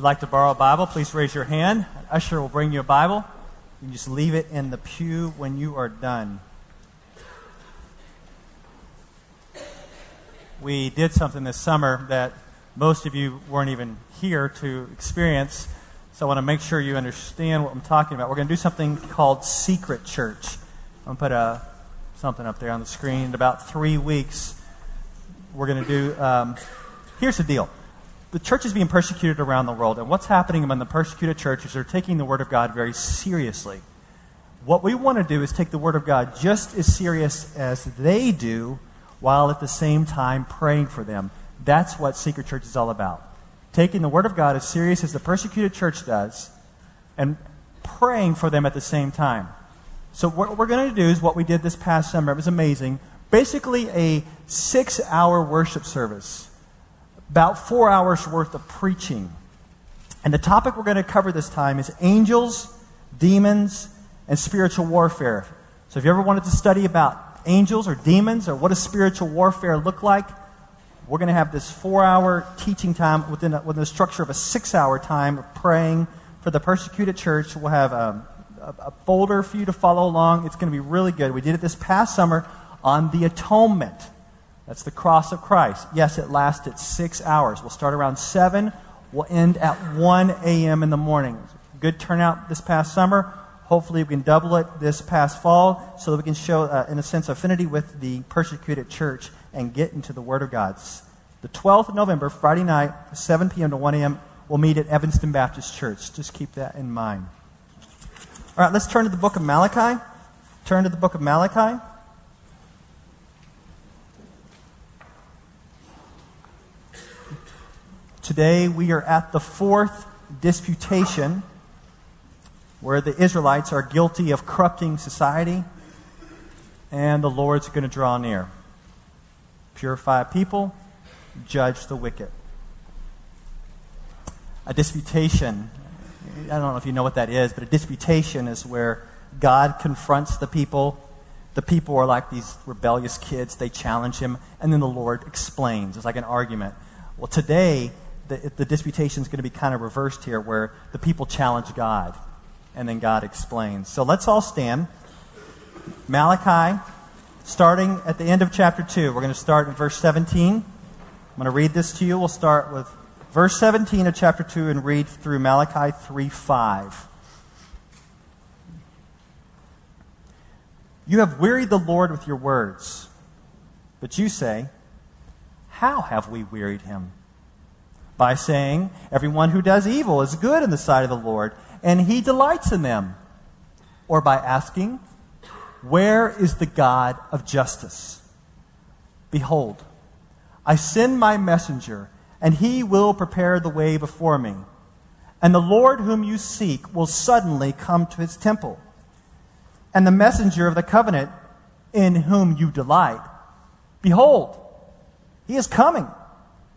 you'd like to borrow a Bible, please raise your hand. An usher will bring you a Bible. You can just leave it in the pew when you are done. We did something this summer that most of you weren't even here to experience. So I want to make sure you understand what I'm talking about. We're going to do something called Secret Church. I'm going to put a, something up there on the screen. In about three weeks, we're going to do. Um, here's the deal the church is being persecuted around the world, and what's happening among the persecuted churches are taking the Word of God very seriously. What we want to do is take the Word of God just as serious as they do, while at the same time praying for them. That's what Secret Church is all about. Taking the Word of God as serious as the persecuted church does, and praying for them at the same time. So, what we're going to do is what we did this past summer. It was amazing. Basically, a six hour worship service about four hours worth of preaching. And the topic we're going to cover this time is angels, demons, and spiritual warfare. So if you ever wanted to study about angels or demons or what does spiritual warfare look like, we're going to have this four hour teaching time within, a, within the structure of a six hour time of praying for the persecuted church. We'll have a, a, a folder for you to follow along. It's going to be really good. We did it this past summer on the atonement. That's the cross of Christ. Yes, it lasted six hours. We'll start around 7. We'll end at 1 a.m. in the morning. Good turnout this past summer. Hopefully, we can double it this past fall so that we can show, uh, in a sense, affinity with the persecuted church and get into the Word of God. The 12th of November, Friday night, 7 p.m. to 1 a.m., we'll meet at Evanston Baptist Church. Just keep that in mind. All right, let's turn to the book of Malachi. Turn to the book of Malachi. Today we are at the fourth disputation where the Israelites are guilty of corrupting society and the Lord's going to draw near. Purify people, judge the wicked. A disputation, I don't know if you know what that is, but a disputation is where God confronts the people. The people are like these rebellious kids, they challenge him, and then the Lord explains. It's like an argument. Well, today, the, the disputation is going to be kind of reversed here, where the people challenge God, and then God explains. So let's all stand. Malachi, starting at the end of chapter 2. We're going to start in verse 17. I'm going to read this to you. We'll start with verse 17 of chapter 2 and read through Malachi 3 5. You have wearied the Lord with your words, but you say, How have we wearied him? By saying, Everyone who does evil is good in the sight of the Lord, and he delights in them. Or by asking, Where is the God of justice? Behold, I send my messenger, and he will prepare the way before me. And the Lord whom you seek will suddenly come to his temple. And the messenger of the covenant in whom you delight, behold, he is coming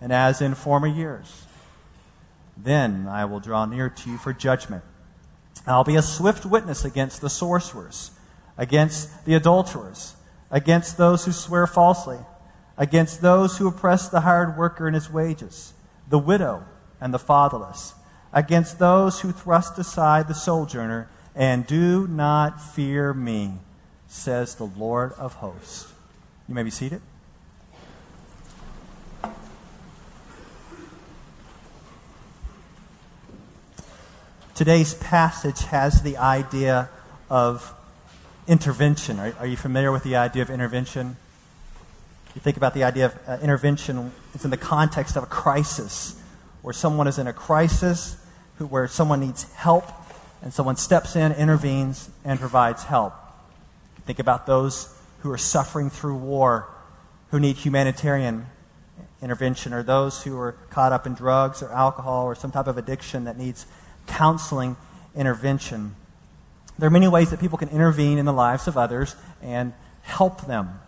and as in former years. Then I will draw near to you for judgment. I'll be a swift witness against the sorcerers, against the adulterers, against those who swear falsely, against those who oppress the hired worker in his wages, the widow and the fatherless, against those who thrust aside the sojourner, and do not fear me, says the Lord of hosts. You may be seated. Today's passage has the idea of intervention. Are, are, you familiar with the idea of intervention? You think about the idea of uh, intervention, it's in the context of a crisis, where someone is in a crisis, who, where someone needs help, and someone steps in, intervenes, and provides help. Think about those who are suffering through war, who need humanitarian intervention, or those who are caught up in drugs or alcohol or some type of addiction that needs counseling, intervention. There are many ways that people can intervene in the lives of others and help them.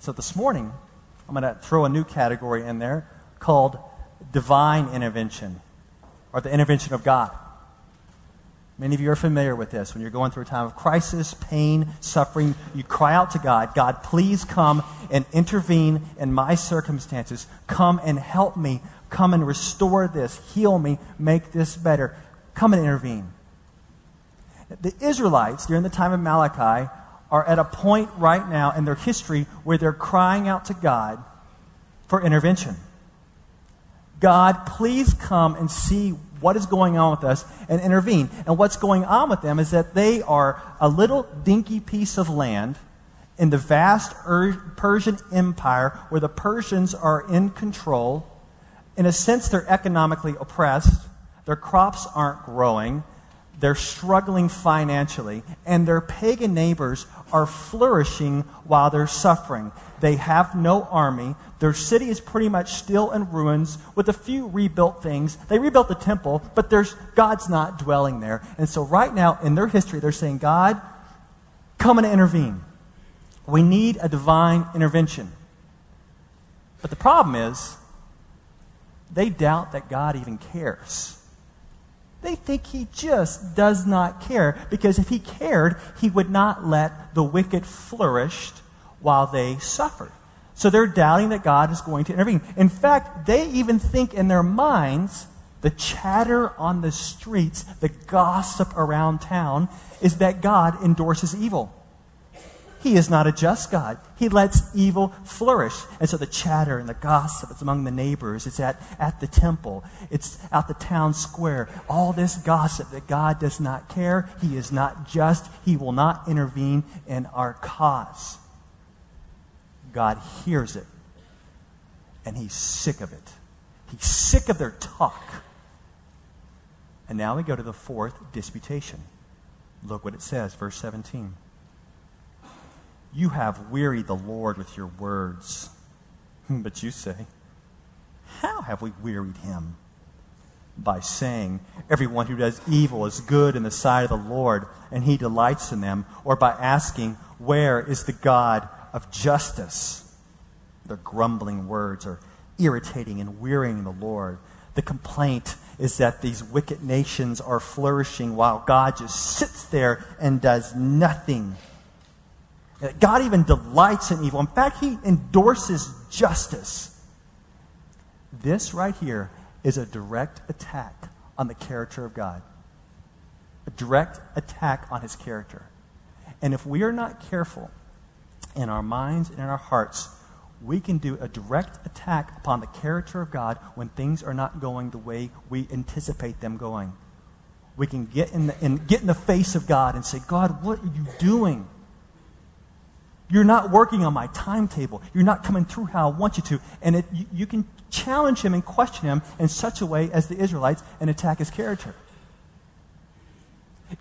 So this morning, I'm going to throw a new category in there called divine intervention or the intervention of God. Many of you are familiar with this. When you're going through a time of crisis, pain, suffering, you cry out to God, God, please come and intervene in my circumstances. Come and help me. Come and restore this. Heal me. Make this better. Come and intervene. The Israelites, during the time of Malachi, are at a point right now in their history where they're crying out to God for intervention. God, please come and see what is going on with us and intervene. And what's going on with them is that they are a little dinky piece of land in the vast Persian Empire where the Persians are in control. In a sense, they're economically oppressed. Their crops aren't growing. They're struggling financially. And their pagan neighbors are flourishing while they're suffering. They have no army. Their city is pretty much still in ruins with a few rebuilt things. They rebuilt the temple, but there's, God's not dwelling there. And so, right now in their history, they're saying, God, come and intervene. We need a divine intervention. But the problem is, they doubt that God even cares. They think he just does not care because if he cared, he would not let the wicked flourish while they suffered. So they're doubting that God is going to intervene. In fact, they even think in their minds the chatter on the streets, the gossip around town, is that God endorses evil. He is not a just God. He lets evil flourish. And so the chatter and the gossip, it's among the neighbors, it's at, at the temple, it's at the town square. All this gossip that God does not care, He is not just, He will not intervene in our cause. God hears it, and He's sick of it. He's sick of their talk. And now we go to the fourth disputation. Look what it says, verse 17. You have wearied the Lord with your words. But you say, How have we wearied him? By saying, Everyone who does evil is good in the sight of the Lord, and he delights in them, or by asking, Where is the God of justice? Their grumbling words are irritating and wearying the Lord. The complaint is that these wicked nations are flourishing while God just sits there and does nothing. God even delights in evil. In fact, he endorses justice. This right here is a direct attack on the character of God. A direct attack on his character. And if we are not careful in our minds and in our hearts, we can do a direct attack upon the character of God when things are not going the way we anticipate them going. We can get in the, in, get in the face of God and say, God, what are you doing? You're not working on my timetable. You're not coming through how I want you to. And it, you, you can challenge him and question him in such a way as the Israelites and attack his character.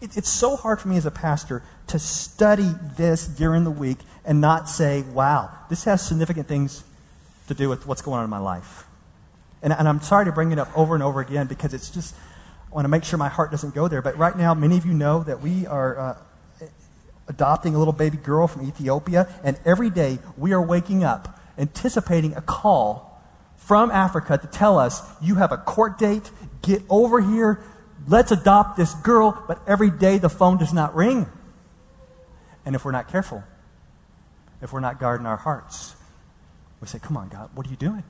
It, it's so hard for me as a pastor to study this during the week and not say, wow, this has significant things to do with what's going on in my life. And, and I'm sorry to bring it up over and over again because it's just, I want to make sure my heart doesn't go there. But right now, many of you know that we are. Uh, adopting a little baby girl from Ethiopia, and every day we are waking up anticipating a call from Africa to tell us, You have a court date, get over here, let's adopt this girl. But every day the phone does not ring. And if we're not careful, if we're not guarding our hearts, we say, Come on, God, what are you doing?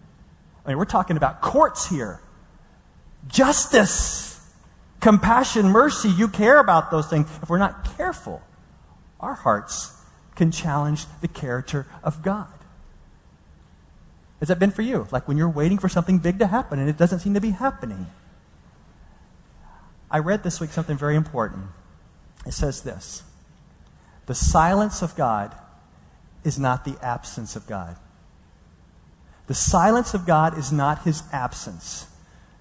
I mean, we're talking about courts here, justice, compassion, mercy. You care about those things. If we're not careful, our hearts can challenge the character of God. Has that been for you? Like when you're waiting for something big to happen and it doesn't seem to be happening. I read this week something very important. It says this The silence of God is not the absence of God. The silence of God is not his absence.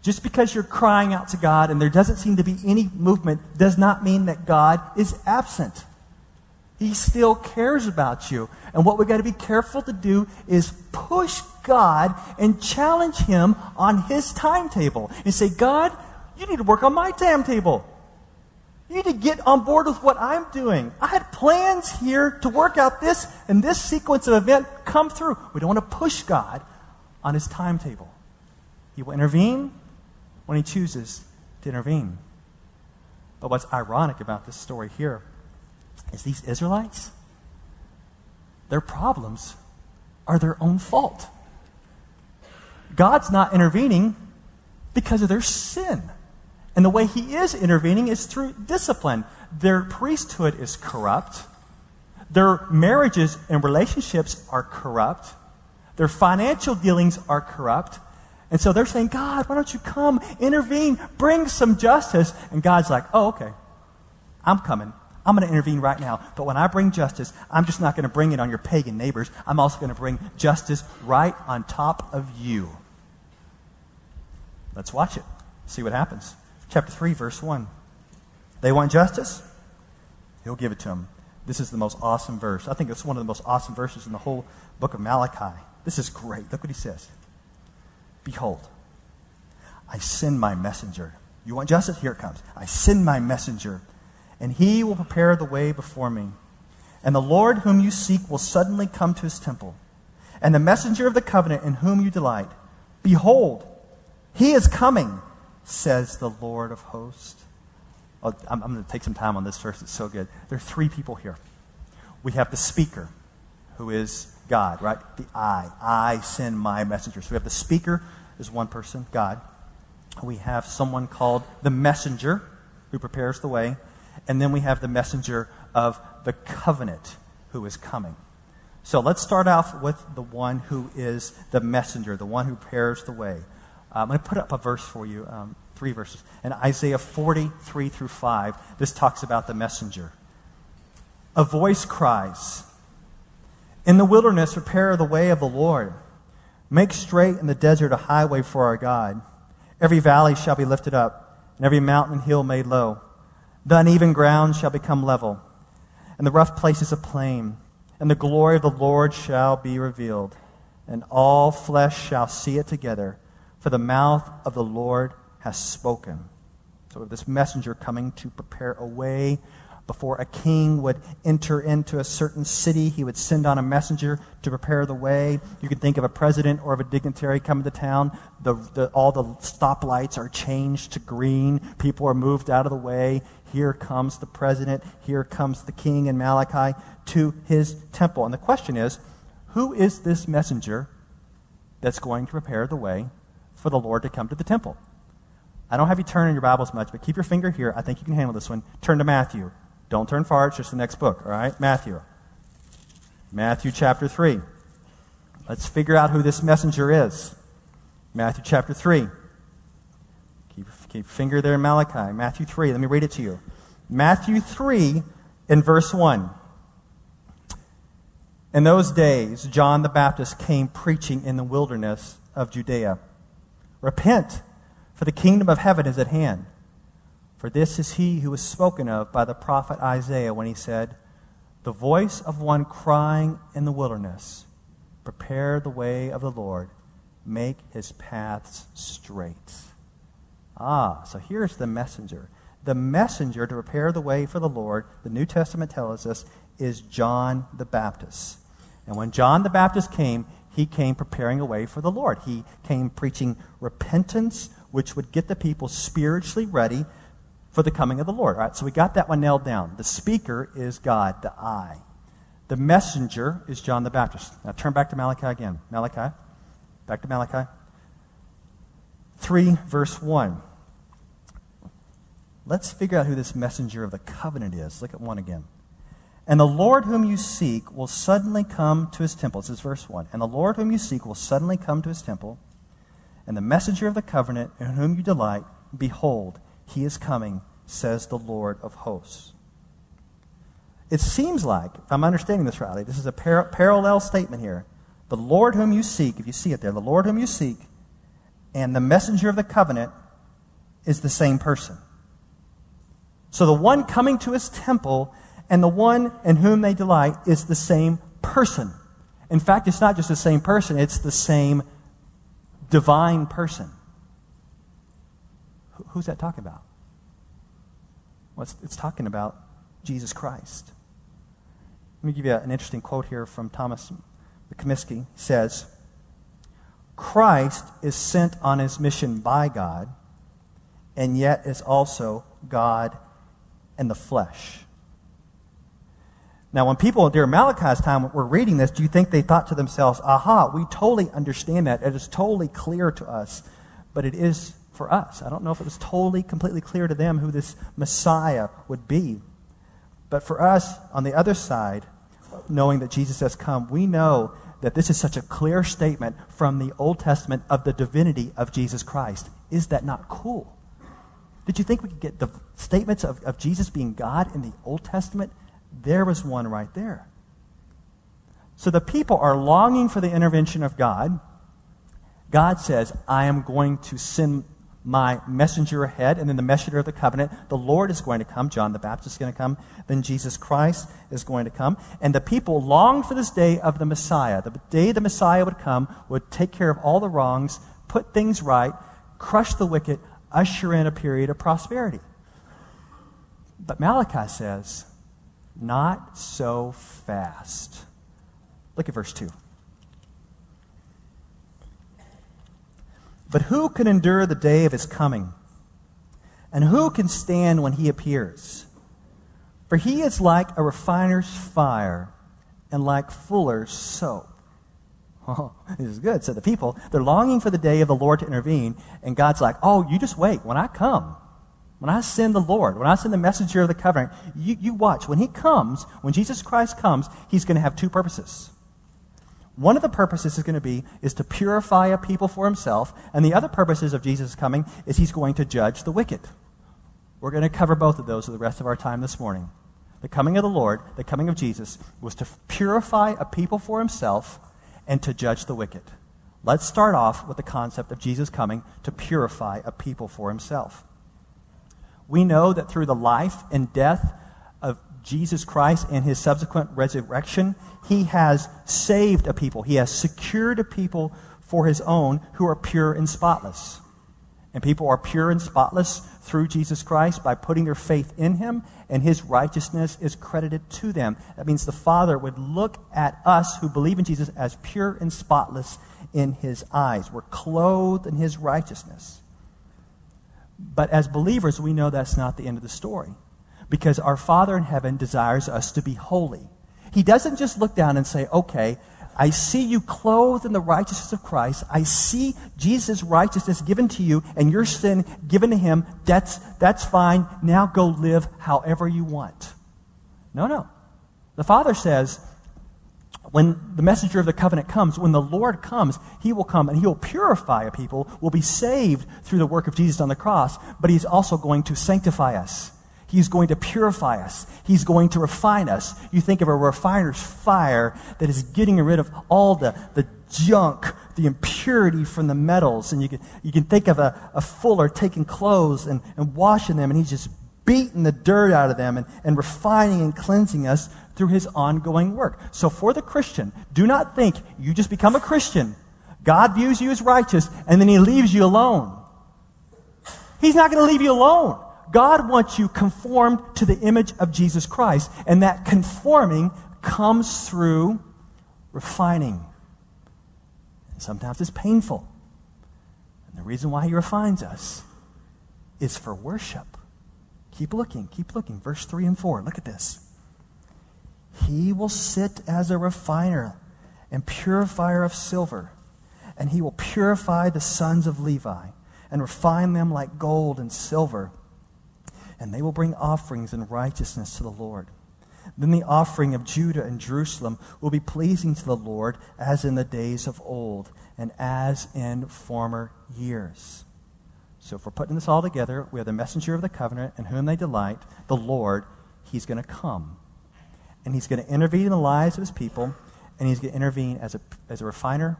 Just because you're crying out to God and there doesn't seem to be any movement does not mean that God is absent. He still cares about you. And what we've got to be careful to do is push God and challenge Him on His timetable and say, God, You need to work on my timetable. You need to get on board with what I'm doing. I had plans here to work out this and this sequence of event come through. We don't want to push God on his timetable. He will intervene when he chooses to intervene. But what's ironic about this story here is these Israelites, their problems are their own fault. God's not intervening because of their sin. And the way He is intervening is through discipline. Their priesthood is corrupt, their marriages and relationships are corrupt, their financial dealings are corrupt. And so they're saying, God, why don't you come, intervene, bring some justice? And God's like, oh, okay, I'm coming. I'm going to intervene right now. But when I bring justice, I'm just not going to bring it on your pagan neighbors. I'm also going to bring justice right on top of you. Let's watch it. See what happens. Chapter 3, verse 1. They want justice? He'll give it to them. This is the most awesome verse. I think it's one of the most awesome verses in the whole book of Malachi. This is great. Look what he says. Behold, I send my messenger. You want justice? Here it comes. I send my messenger and he will prepare the way before me. And the Lord whom you seek will suddenly come to his temple, and the messenger of the covenant in whom you delight. Behold, he is coming, says the Lord of hosts. Oh, I'm, I'm going to take some time on this verse. It's so good. There are three people here. We have the speaker, who is God, right? The I. I send my messenger. So we have the speaker is one person, God. We have someone called the messenger, who prepares the way. And then we have the messenger of the covenant who is coming. So let's start off with the one who is the messenger, the one who prepares the way. Uh, I'm going to put up a verse for you, um, three verses. In Isaiah 43 through 5, this talks about the messenger. A voice cries, In the wilderness, prepare the way of the Lord. Make straight in the desert a highway for our God. Every valley shall be lifted up, and every mountain and hill made low. The uneven ground shall become level, and the rough places a plain, and the glory of the Lord shall be revealed, and all flesh shall see it together, for the mouth of the Lord has spoken. So, this messenger coming to prepare a way before a king would enter into a certain city, he would send on a messenger to prepare the way. You can think of a president or of a dignitary coming to town. The, the, all the stoplights are changed to green. People are moved out of the way. Here comes the president. Here comes the king in Malachi to his temple. And the question is who is this messenger that's going to prepare the way for the Lord to come to the temple? I don't have you turn in your Bibles much, but keep your finger here. I think you can handle this one. Turn to Matthew. Don't turn far, it's just the next book, all right? Matthew. Matthew chapter 3. Let's figure out who this messenger is. Matthew chapter 3. Keep, keep finger there in Malachi. Matthew 3. Let me read it to you. Matthew 3 in verse 1. In those days, John the Baptist came preaching in the wilderness of Judea. Repent, for the kingdom of heaven is at hand. For this is he who was spoken of by the prophet Isaiah when he said, The voice of one crying in the wilderness, Prepare the way of the Lord, make his paths straight. Ah, so here's the messenger. The messenger to prepare the way for the Lord, the New Testament tells us, is John the Baptist. And when John the Baptist came, he came preparing a way for the Lord. He came preaching repentance, which would get the people spiritually ready for the coming of the Lord. All right, so we got that one nailed down. The speaker is God, the I. The messenger is John the Baptist. Now turn back to Malachi again. Malachi. Back to Malachi. 3, verse 1. Let's figure out who this messenger of the covenant is. Look at 1 again. And the Lord whom you seek will suddenly come to his temple. This is verse 1. And the Lord whom you seek will suddenly come to his temple. And the messenger of the covenant in whom you delight, behold, he is coming, says the Lord of hosts. It seems like, if I'm understanding this rightly, this is a par- parallel statement here. The Lord whom you seek, if you see it there, the Lord whom you seek and the messenger of the covenant is the same person. So the one coming to his temple and the one in whom they delight is the same person. In fact, it's not just the same person, it's the same divine person. who's that talking about? Well, it's, it's talking about Jesus Christ. Let me give you an interesting quote here from Thomas McComiskey. He says, Christ is sent on his mission by God, and yet is also God in the flesh. Now, when people during Malachi's time were reading this, do you think they thought to themselves, aha, we totally understand that. It is totally clear to us. But it is for us. I don't know if it was totally, completely clear to them who this Messiah would be. But for us, on the other side, knowing that Jesus has come, we know that this is such a clear statement from the Old Testament of the divinity of Jesus Christ. Is that not cool? Did you think we could get the statements of, of Jesus being God in the Old Testament? There was one right there. So the people are longing for the intervention of God. God says, I am going to send my messenger ahead, and then the messenger of the covenant, the Lord is going to come. John the Baptist is going to come. Then Jesus Christ is going to come. And the people long for this day of the Messiah. The day the Messiah would come, would take care of all the wrongs, put things right, crush the wicked, usher in a period of prosperity. But Malachi says, not so fast. Look at verse 2. But who can endure the day of his coming? And who can stand when he appears? For he is like a refiner's fire and like fuller's soap. Oh, this is good. So the people, they're longing for the day of the Lord to intervene, and God's like, oh, you just wait. When I come, when I send the Lord, when I send the messenger of the covenant, you, you watch. When he comes, when Jesus Christ comes, he's going to have two purposes. One of the purposes is going to be is to purify a people for himself, and the other purposes of Jesus coming is he's going to judge the wicked. We're going to cover both of those for the rest of our time this morning. The coming of the Lord, the coming of Jesus, was to purify a people for himself and to judge the wicked. Let's start off with the concept of Jesus coming to purify a people for himself. We know that through the life and death of Jesus Christ and his subsequent resurrection, he has saved a people. He has secured a people for his own who are pure and spotless. And people are pure and spotless through Jesus Christ by putting their faith in him, and his righteousness is credited to them. That means the Father would look at us who believe in Jesus as pure and spotless in his eyes. We're clothed in his righteousness. But as believers, we know that's not the end of the story because our Father in heaven desires us to be holy. He doesn't just look down and say, okay, I see you clothed in the righteousness of Christ. I see Jesus' righteousness given to you and your sin given to him. That's, that's fine. Now go live however you want. No, no. The Father says, when the messenger of the covenant comes, when the Lord comes, he will come and he will purify a people, will be saved through the work of Jesus on the cross, but he's also going to sanctify us. He's going to purify us. He's going to refine us. You think of a refiner's fire that is getting rid of all the, the junk, the impurity from the metals. And you can, you can think of a, a fuller taking clothes and, and washing them, and he's just beating the dirt out of them and, and refining and cleansing us through his ongoing work. So for the Christian, do not think you just become a Christian. God views you as righteous, and then he leaves you alone. He's not going to leave you alone. God wants you conformed to the image of Jesus Christ, and that conforming comes through refining. And sometimes it's painful. And the reason why He refines us is for worship. Keep looking, keep looking. Verse 3 and 4. Look at this. He will sit as a refiner and purifier of silver, and he will purify the sons of Levi and refine them like gold and silver and they will bring offerings in righteousness to the Lord. Then the offering of Judah and Jerusalem will be pleasing to the Lord as in the days of old and as in former years. So, if we're putting this all together, we have the messenger of the covenant in whom they delight, the Lord. He's going to come. And he's going to intervene in the lives of his people, and he's going to intervene as a, as a refiner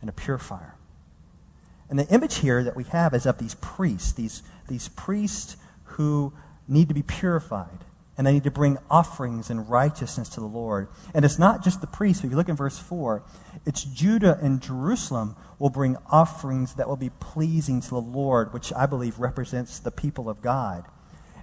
and a purifier. And the image here that we have is of these priests, these, these priests who need to be purified. and they need to bring offerings and righteousness to the Lord. And it's not just the priests. If you look in verse 4, it's Judah and Jerusalem will bring offerings that will be pleasing to the Lord, which I believe represents the people of God.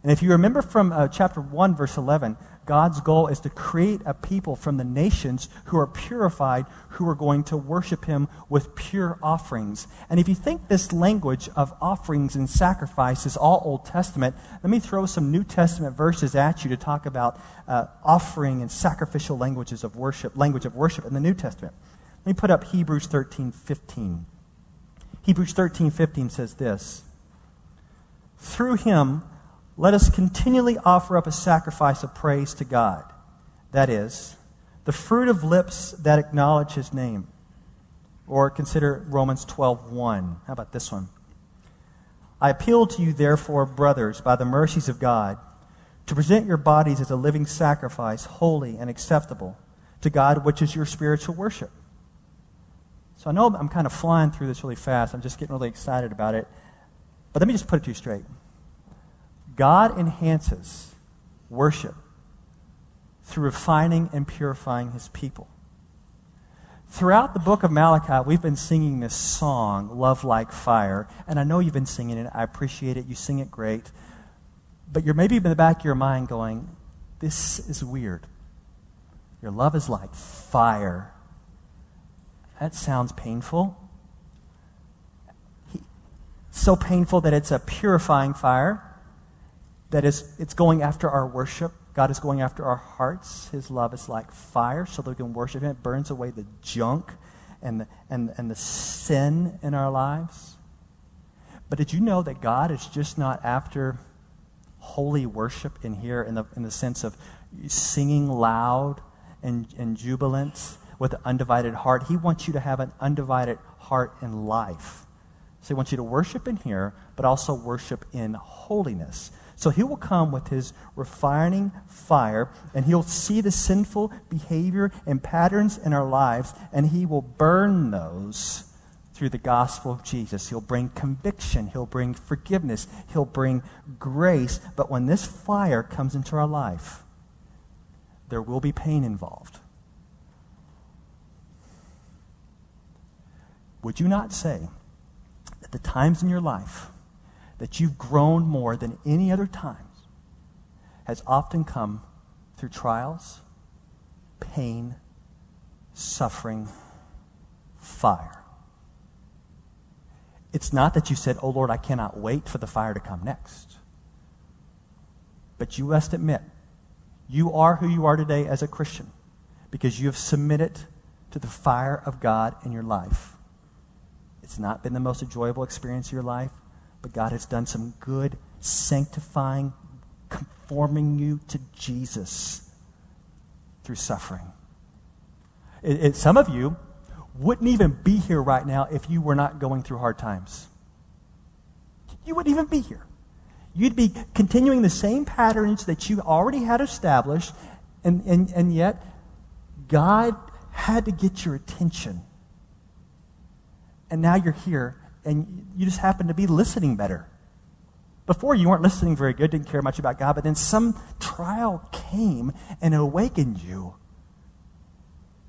And if you remember from uh, chapter 1, verse 11, God's goal is to create a people from the nations who are purified, who are going to worship Him with pure offerings. And if you think this language of offerings and sacrifice is all Old Testament, let me throw some New Testament verses at you to talk about uh, offering and sacrificial languages of worship, language of worship in the New Testament. Let me put up Hebrews 13, 15. Hebrews 13, 15 says this Through Him, let us continually offer up a sacrifice of praise to God. That is, the fruit of lips that acknowledge his name. Or consider Romans 12:1. How about this one? I appeal to you therefore, brothers, by the mercies of God, to present your bodies as a living sacrifice, holy and acceptable to God, which is your spiritual worship. So I know I'm kind of flying through this really fast. I'm just getting really excited about it. But let me just put it to you straight. God enhances worship through refining and purifying his people. Throughout the book of Malachi, we've been singing this song, Love Like Fire. And I know you've been singing it. I appreciate it. You sing it great. But you're maybe in the back of your mind going, This is weird. Your love is like fire. That sounds painful. So painful that it's a purifying fire that is it's going after our worship. God is going after our hearts. His love is like fire so that we can worship Him. It burns away the junk and the, and, and the sin in our lives. But did you know that God is just not after holy worship in here in the, in the sense of singing loud and, and jubilant with an undivided heart? He wants you to have an undivided heart in life. So he wants you to worship in here, but also worship in holiness. So he will come with his refining fire, and he'll see the sinful behavior and patterns in our lives, and he will burn those through the gospel of Jesus. He'll bring conviction, he'll bring forgiveness, he'll bring grace. But when this fire comes into our life, there will be pain involved. Would you not say that the times in your life that you've grown more than any other times has often come through trials, pain, suffering, fire. It's not that you said, Oh Lord, I cannot wait for the fire to come next. But you must admit, you are who you are today as a Christian because you have submitted to the fire of God in your life. It's not been the most enjoyable experience of your life. But God has done some good, sanctifying, conforming you to Jesus through suffering. It, it, some of you wouldn't even be here right now if you were not going through hard times. You wouldn't even be here. You'd be continuing the same patterns that you already had established, and, and, and yet God had to get your attention. And now you're here and you just happen to be listening better. Before, you weren't listening very good, didn't care much about God, but then some trial came and awakened you.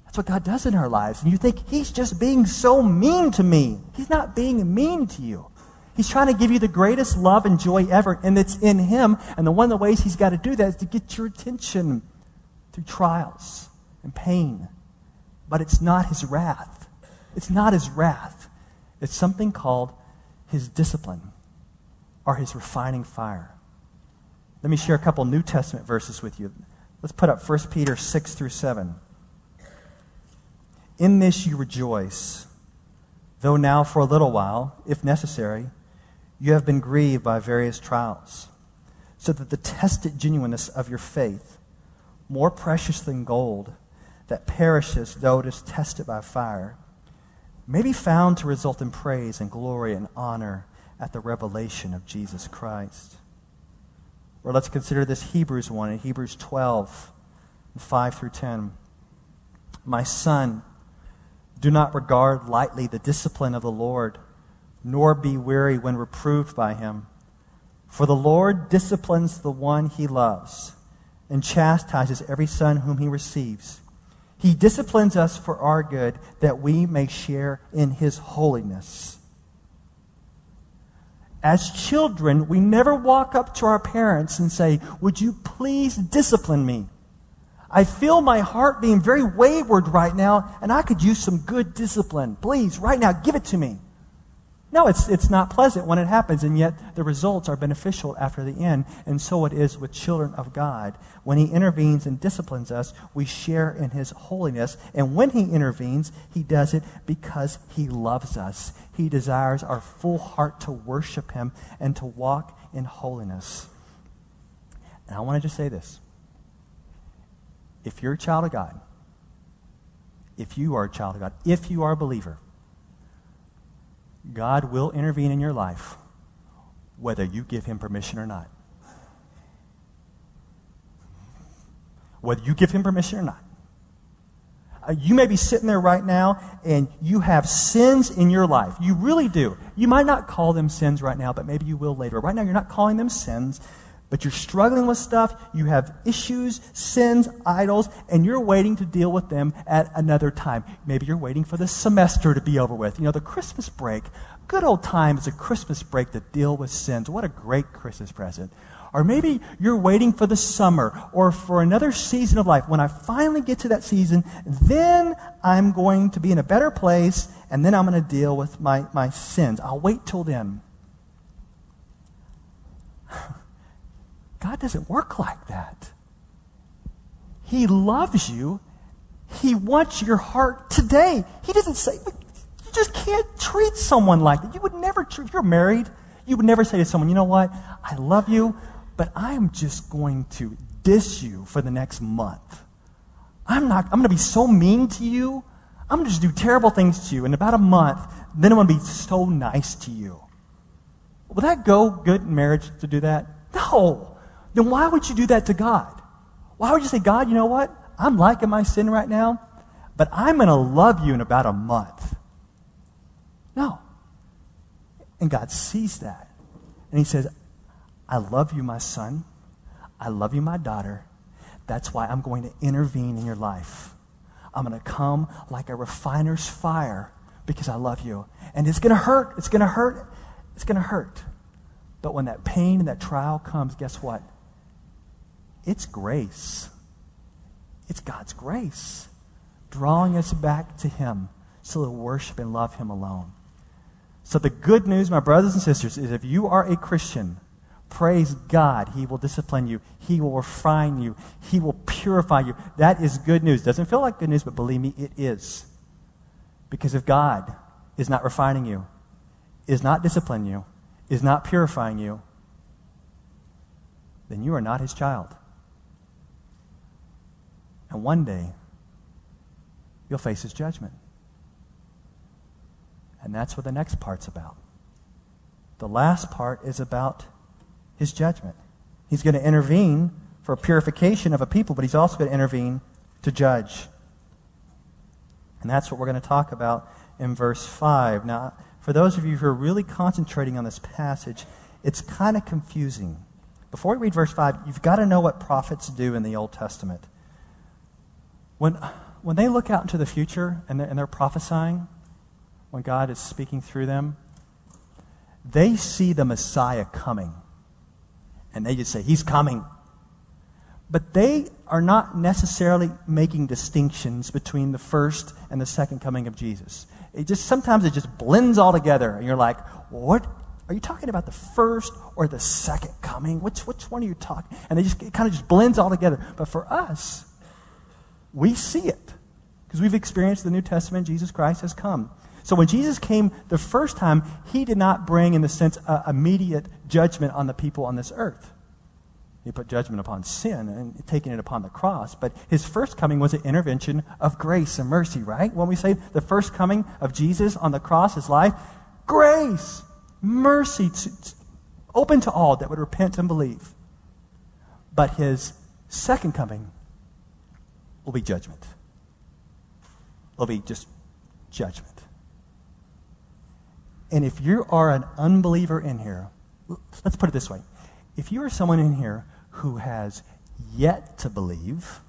That's what God does in our lives. And you think, He's just being so mean to me. He's not being mean to you. He's trying to give you the greatest love and joy ever, and it's in Him. And the one of the ways He's got to do that is to get your attention through trials and pain. But it's not His wrath. It's not His wrath. It's something called his discipline or his refining fire. Let me share a couple New Testament verses with you. Let's put up 1 Peter 6 through 7. In this you rejoice, though now for a little while, if necessary, you have been grieved by various trials, so that the tested genuineness of your faith, more precious than gold, that perishes though it is tested by fire, may be found to result in praise and glory and honor at the revelation of Jesus Christ. Or let's consider this Hebrews one in Hebrews 12, 5 through 10. My son, do not regard lightly the discipline of the Lord, nor be weary when reproved by him. For the Lord disciplines the one he loves and chastises every son whom he receives. He disciplines us for our good, that we may share in his holiness. As children, we never walk up to our parents and say, Would you please discipline me? I feel my heart being very wayward right now, and I could use some good discipline. Please, right now, give it to me. No, it's, it's not pleasant when it happens, and yet the results are beneficial after the end. And so it is with children of God. When He intervenes and disciplines us, we share in His holiness. And when He intervenes, He does it because He loves us. He desires our full heart to worship Him and to walk in holiness. And I want to just say this if you're a child of God, if you are a child of God, if you are a believer, God will intervene in your life whether you give him permission or not. Whether you give him permission or not. Uh, you may be sitting there right now and you have sins in your life. You really do. You might not call them sins right now, but maybe you will later. Right now, you're not calling them sins but you're struggling with stuff, you have issues, sins, idols, and you're waiting to deal with them at another time. Maybe you're waiting for the semester to be over with. You know, the Christmas break, good old time is a Christmas break to deal with sins. What a great Christmas present. Or maybe you're waiting for the summer or for another season of life. When I finally get to that season, then I'm going to be in a better place and then I'm going to deal with my, my sins. I'll wait till then. God doesn't work like that. He loves you. He wants your heart today. He doesn't say, you just can't treat someone like that. You would never, if you're married, you would never say to someone, you know what, I love you, but I'm just going to diss you for the next month. I'm not, I'm going to be so mean to you. I'm going to just do terrible things to you. In about a month, then I'm going to be so nice to you. Will that go good in marriage to do that? No then why would you do that to God? Why would you say, God, you know what? I'm liking my sin right now, but I'm going to love you in about a month. No. And God sees that. And He says, I love you, my son. I love you, my daughter. That's why I'm going to intervene in your life. I'm going to come like a refiner's fire because I love you. And it's going to hurt. It's going to hurt. It's going to hurt. But when that pain and that trial comes, guess what? It's grace. It's God's grace drawing us back to Him so to worship and love Him alone. So, the good news, my brothers and sisters, is if you are a Christian, praise God. He will discipline you, He will refine you, He will purify you. That is good news. Doesn't feel like good news, but believe me, it is. Because if God is not refining you, is not disciplining you, is not purifying you, then you are not His child. And one day, you'll face his judgment. And that's what the next part's about. The last part is about his judgment. He's going to intervene for purification of a people, but he's also going to intervene to judge. And that's what we're going to talk about in verse 5. Now, for those of you who are really concentrating on this passage, it's kind of confusing. Before we read verse 5, you've got to know what prophets do in the Old Testament. When, when they look out into the future and they're, and they're prophesying, when God is speaking through them, they see the Messiah coming. And they just say, He's coming. But they are not necessarily making distinctions between the first and the second coming of Jesus. It just sometimes it just blends all together, and you're like, "What are you talking about? The first or the second coming? Which which one are you talking?" And they just it kind of just blends all together. But for us, we see it because we've experienced the New Testament. Jesus Christ has come. So when Jesus came the first time, he did not bring, in the sense, immediate judgment on the people on this earth. He put judgment upon sin and taking it upon the cross. But his first coming was an intervention of grace and mercy, right? When we say the first coming of Jesus on the cross, his life, grace, mercy, open to all that would repent and believe. But his second coming will be judgment. It'll be just judgment. And if you are an unbeliever in here, let's put it this way. If you are someone in here who has yet to believe,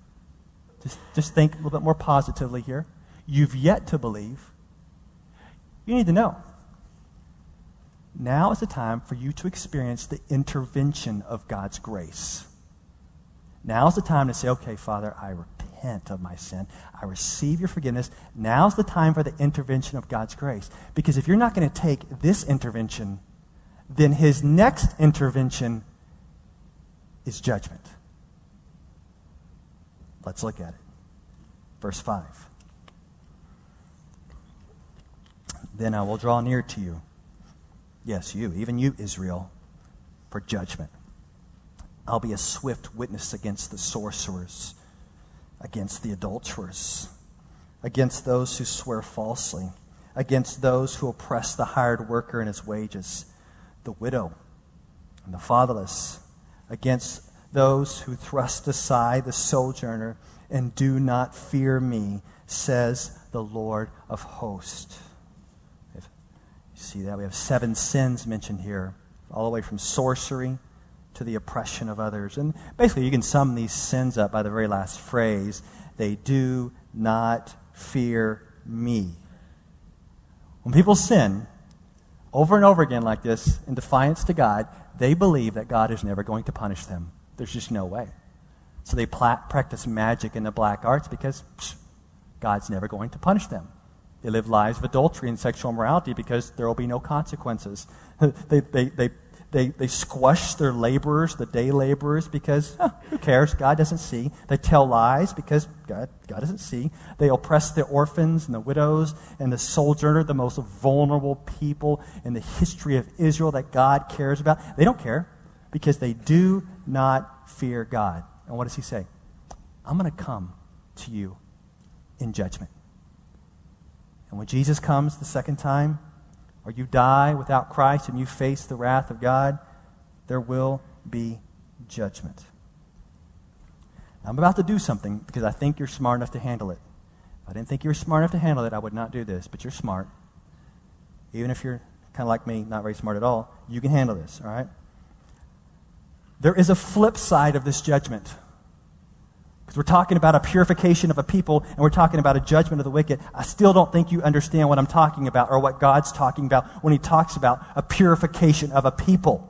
just, just think a little bit more positively here. You've yet to believe. You need to know. Now is the time for you to experience the intervention of God's grace. Now is the time to say, okay, Father, I repent of my sin. I receive your forgiveness. Now's the time for the intervention of God's grace. Because if you're not going to take this intervention, then his next intervention is judgment. Let's look at it. Verse 5. Then I will draw near to you. Yes, you, even you, Israel, for judgment. I'll be a swift witness against the sorcerers, against the adulterers, against those who swear falsely, against those who oppress the hired worker and his wages, the widow and the fatherless, against those who thrust aside the sojourner and do not fear me, says the Lord of hosts. You see that? We have seven sins mentioned here, all the way from sorcery to the oppression of others. And basically, you can sum these sins up by the very last phrase they do not fear me. When people sin over and over again like this in defiance to God, they believe that God is never going to punish them. There's just no way. So they practice magic and the black arts because psh, God's never going to punish them. They live lives of adultery and sexual immorality because there will be no consequences. they, they, they they, they squash their laborers, the day laborers, because eh, who cares? God doesn't see. They tell lies because God, God doesn't see. They oppress the orphans and the widows and the sojourner, the most vulnerable people in the history of Israel that God cares about. They don't care because they do not fear God. And what does he say? I'm going to come to you in judgment. And when Jesus comes the second time, or you die without Christ and you face the wrath of God, there will be judgment. I'm about to do something because I think you're smart enough to handle it. If I didn't think you were smart enough to handle it, I would not do this, but you're smart. Even if you're kind of like me, not very smart at all, you can handle this, all right? There is a flip side of this judgment. Because we're talking about a purification of a people and we're talking about a judgment of the wicked. I still don't think you understand what I'm talking about or what God's talking about when he talks about a purification of a people.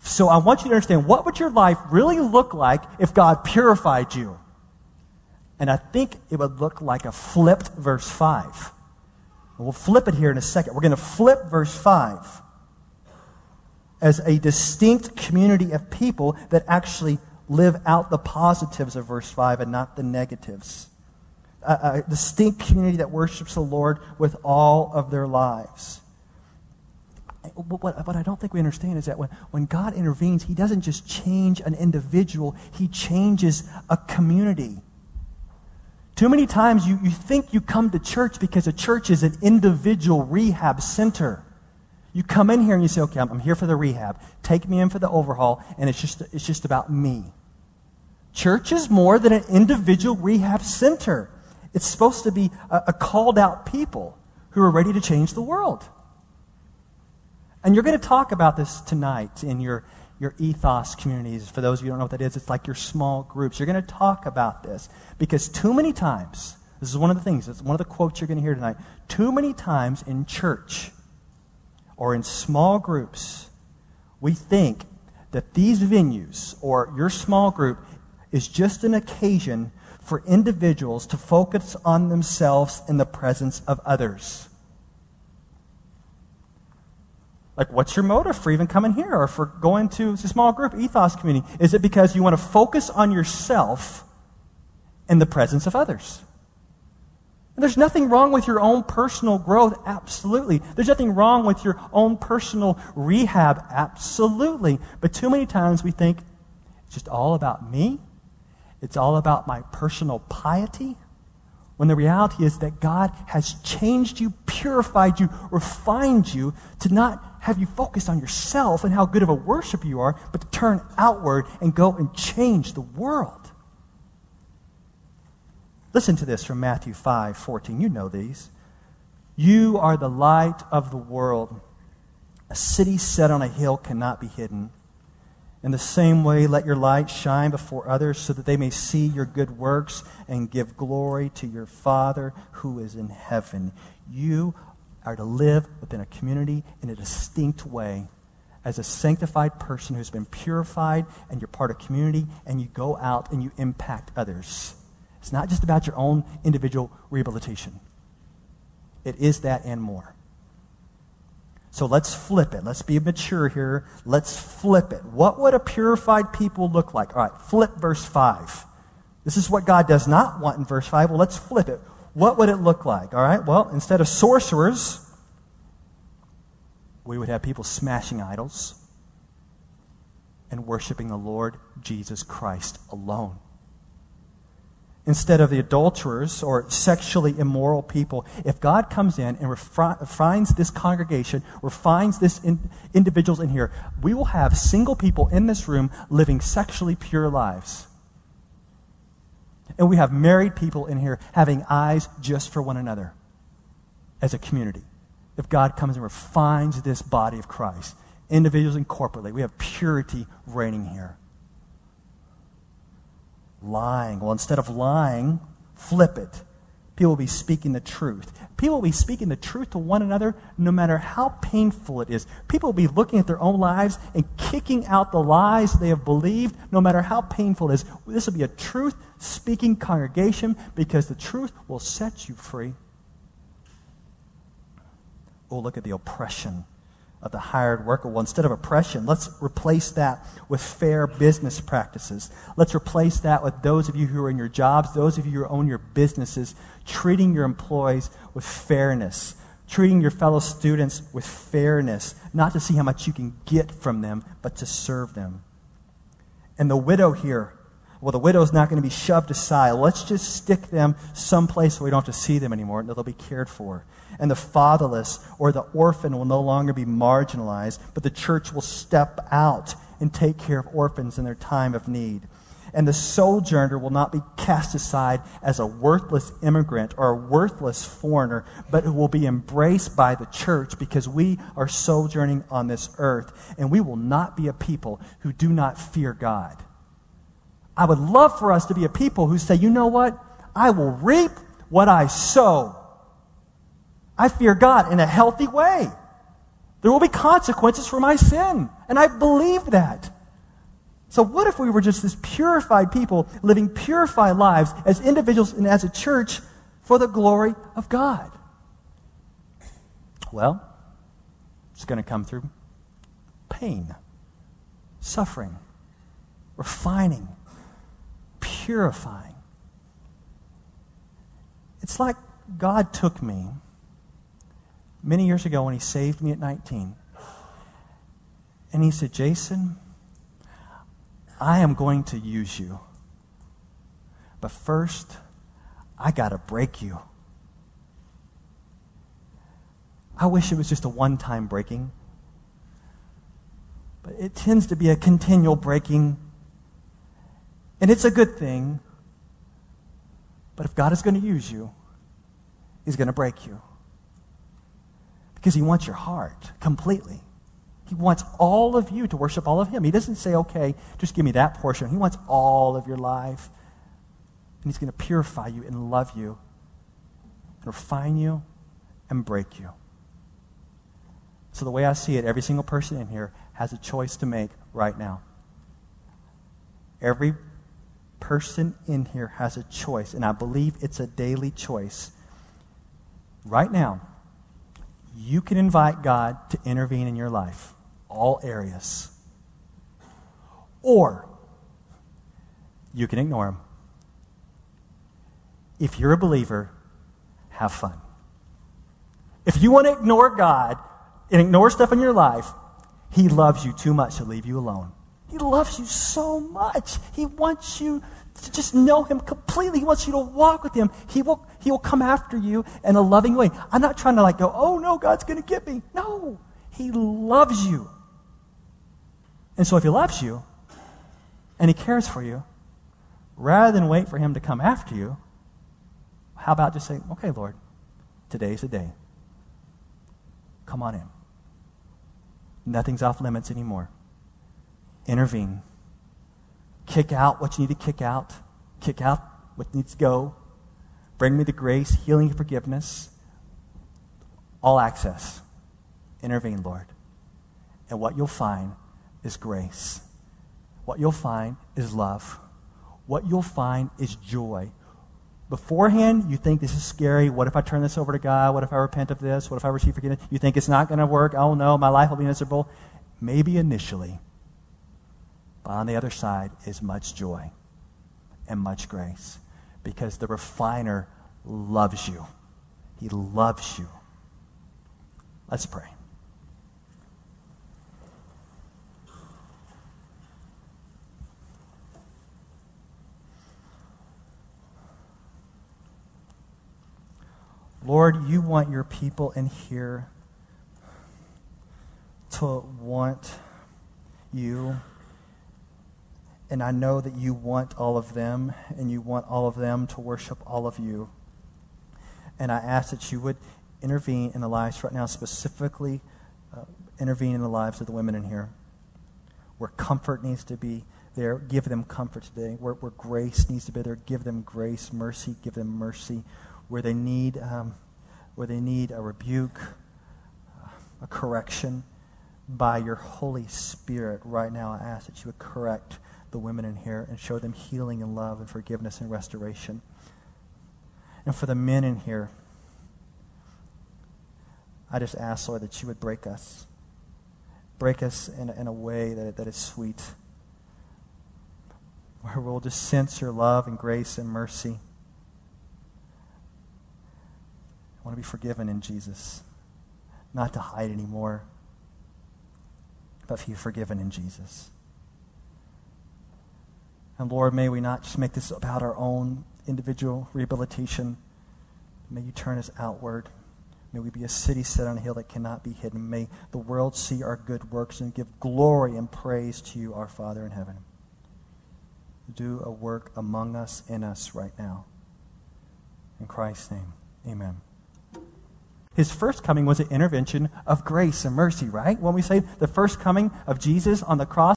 So I want you to understand what would your life really look like if God purified you? And I think it would look like a flipped verse 5. we'll flip it here in a second. We're going to flip verse 5 as a distinct community of people that actually live out the positives of verse 5 and not the negatives. A, a distinct community that worships the Lord with all of their lives. What, what, I don't think we understand is that when, when God intervenes, He doesn't just change an individual, He changes a community. Too many times you, you think you come to church because a church is an individual rehab center. You come in here and you say, okay, I'm, I'm here for the rehab. Take me in for the overhaul, and it's just, it's just about me. Church is more than an individual rehab center. It's supposed to be a, a called out people who are ready to change the world. And you're going to talk about this tonight in your, your ethos communities. For those of you who don't know what that is, it's like your small groups. You're going to talk about this because too many times, this is one of the things, it's one of the quotes you're going to hear tonight. Too many times in church or in small groups, we think that these venues or your small group is just an occasion for individuals to focus on themselves in the presence of others. Like, what's your motive for even coming here or for going to a small group ethos community? Is it because you want to focus on yourself in the presence of others? And there's nothing wrong with your own personal growth, absolutely. There's nothing wrong with your own personal rehab, absolutely. But too many times we think it's just all about me it's all about my personal piety. When the reality is that God has changed you, purified you, refined you to not have you focus on yourself and how good of a worshiper you are, but to turn outward and go and change the world. Listen to this from Matthew 5 14. You know these. You are the light of the world. A city set on a hill cannot be hidden. In the same way, let your light shine before others so that they may see your good works and give glory to your Father who is in heaven. You are to live within a community in a distinct way as a sanctified person who's been purified and you're part of community and you go out and you impact others. It's not just about your own individual rehabilitation. It is that and more. So let's flip it. Let's be mature here. Let's flip it. What would a purified people look like? All right, flip verse 5. This is what God does not want in verse 5. Well, let's flip it. What would it look like? All right, well, instead of sorcerers, we would have people smashing idols and worshiping the Lord Jesus Christ alone instead of the adulterers or sexually immoral people, if God comes in and refines this congregation, refines this in, individuals in here, we will have single people in this room living sexually pure lives. And we have married people in here having eyes just for one another as a community. If God comes and refines this body of Christ, individuals and corporately, we have purity reigning here lying. Well, instead of lying, flip it. People will be speaking the truth. People will be speaking the truth to one another no matter how painful it is. People will be looking at their own lives and kicking out the lies they have believed no matter how painful it is. This will be a truth speaking congregation because the truth will set you free. Oh, look at the oppression of the hired worker. Well, instead of oppression, let's replace that with fair business practices. Let's replace that with those of you who are in your jobs, those of you who own your businesses, treating your employees with fairness, treating your fellow students with fairness, not to see how much you can get from them, but to serve them. And the widow here, well, the widow's not going to be shoved aside. Let's just stick them someplace where we don't have to see them anymore. And they'll be cared for and the fatherless or the orphan will no longer be marginalized, but the church will step out and take care of orphans in their time of need. And the sojourner will not be cast aside as a worthless immigrant or a worthless foreigner, but will be embraced by the church because we are sojourning on this earth. And we will not be a people who do not fear God. I would love for us to be a people who say, you know what? I will reap what I sow. I fear God in a healthy way. There will be consequences for my sin. And I believe that. So, what if we were just this purified people living purified lives as individuals and as a church for the glory of God? Well, it's going to come through pain, suffering, refining, purifying. It's like God took me many years ago when he saved me at 19. And he said, Jason, I am going to use you. But first, I got to break you. I wish it was just a one time breaking. But it tends to be a continual breaking. And it's a good thing. But if God is going to use you, He's going to break you. Because he wants your heart completely. He wants all of you to worship all of him. He doesn't say, okay, just give me that portion. He wants all of your life. And he's going to purify you and love you, and refine you and break you. So, the way I see it, every single person in here has a choice to make right now. Every person in here has a choice, and I believe it's a daily choice. Right now, you can invite God to intervene in your life, all areas. Or you can ignore Him. If you're a believer, have fun. If you want to ignore God and ignore stuff in your life, He loves you too much to leave you alone. He loves you so much. He wants you to just know him completely. He wants you to walk with him. He will, he will come after you in a loving way. I'm not trying to like go, oh no, God's going to get me. No, he loves you. And so if he loves you and he cares for you, rather than wait for him to come after you, how about just say, okay, Lord, today's the day. Come on in. Nothing's off limits anymore. intervene. Kick out what you need to kick out, kick out what needs to go. Bring me the grace, healing, and forgiveness. All access. Intervene, Lord. And what you'll find is grace. What you'll find is love. What you'll find is joy. Beforehand, you think this is scary. What if I turn this over to God? What if I repent of this? What if I receive forgiveness? You think it's not going to work. Oh no, my life will be miserable. Maybe initially. But on the other side is much joy and much grace because the refiner loves you. He loves you. Let's pray. Lord, you want your people in here to want you. And I know that you want all of them, and you want all of them to worship all of you. And I ask that you would intervene in the lives right now, specifically uh, intervene in the lives of the women in here, where comfort needs to be there. Give them comfort today. Where, where grace needs to be there, give them grace. Mercy, give them mercy where they need, um, where they need a rebuke, a correction by your Holy Spirit right now, I ask that you would correct the women in here and show them healing and love and forgiveness and restoration. And for the men in here, I just ask, Lord, that you would break us. Break us in, in a way that, that is sweet, where we'll just sense your love and grace and mercy. I want to be forgiven in Jesus. Not to hide anymore, but to be forgiven in Jesus. And Lord, may we not just make this about our own individual rehabilitation. May you turn us outward. May we be a city set on a hill that cannot be hidden. May the world see our good works and give glory and praise to you, our Father in heaven. Do a work among us, in us right now. In Christ's name, amen. His first coming was an intervention of grace and mercy, right? When we say the first coming of Jesus on the cross,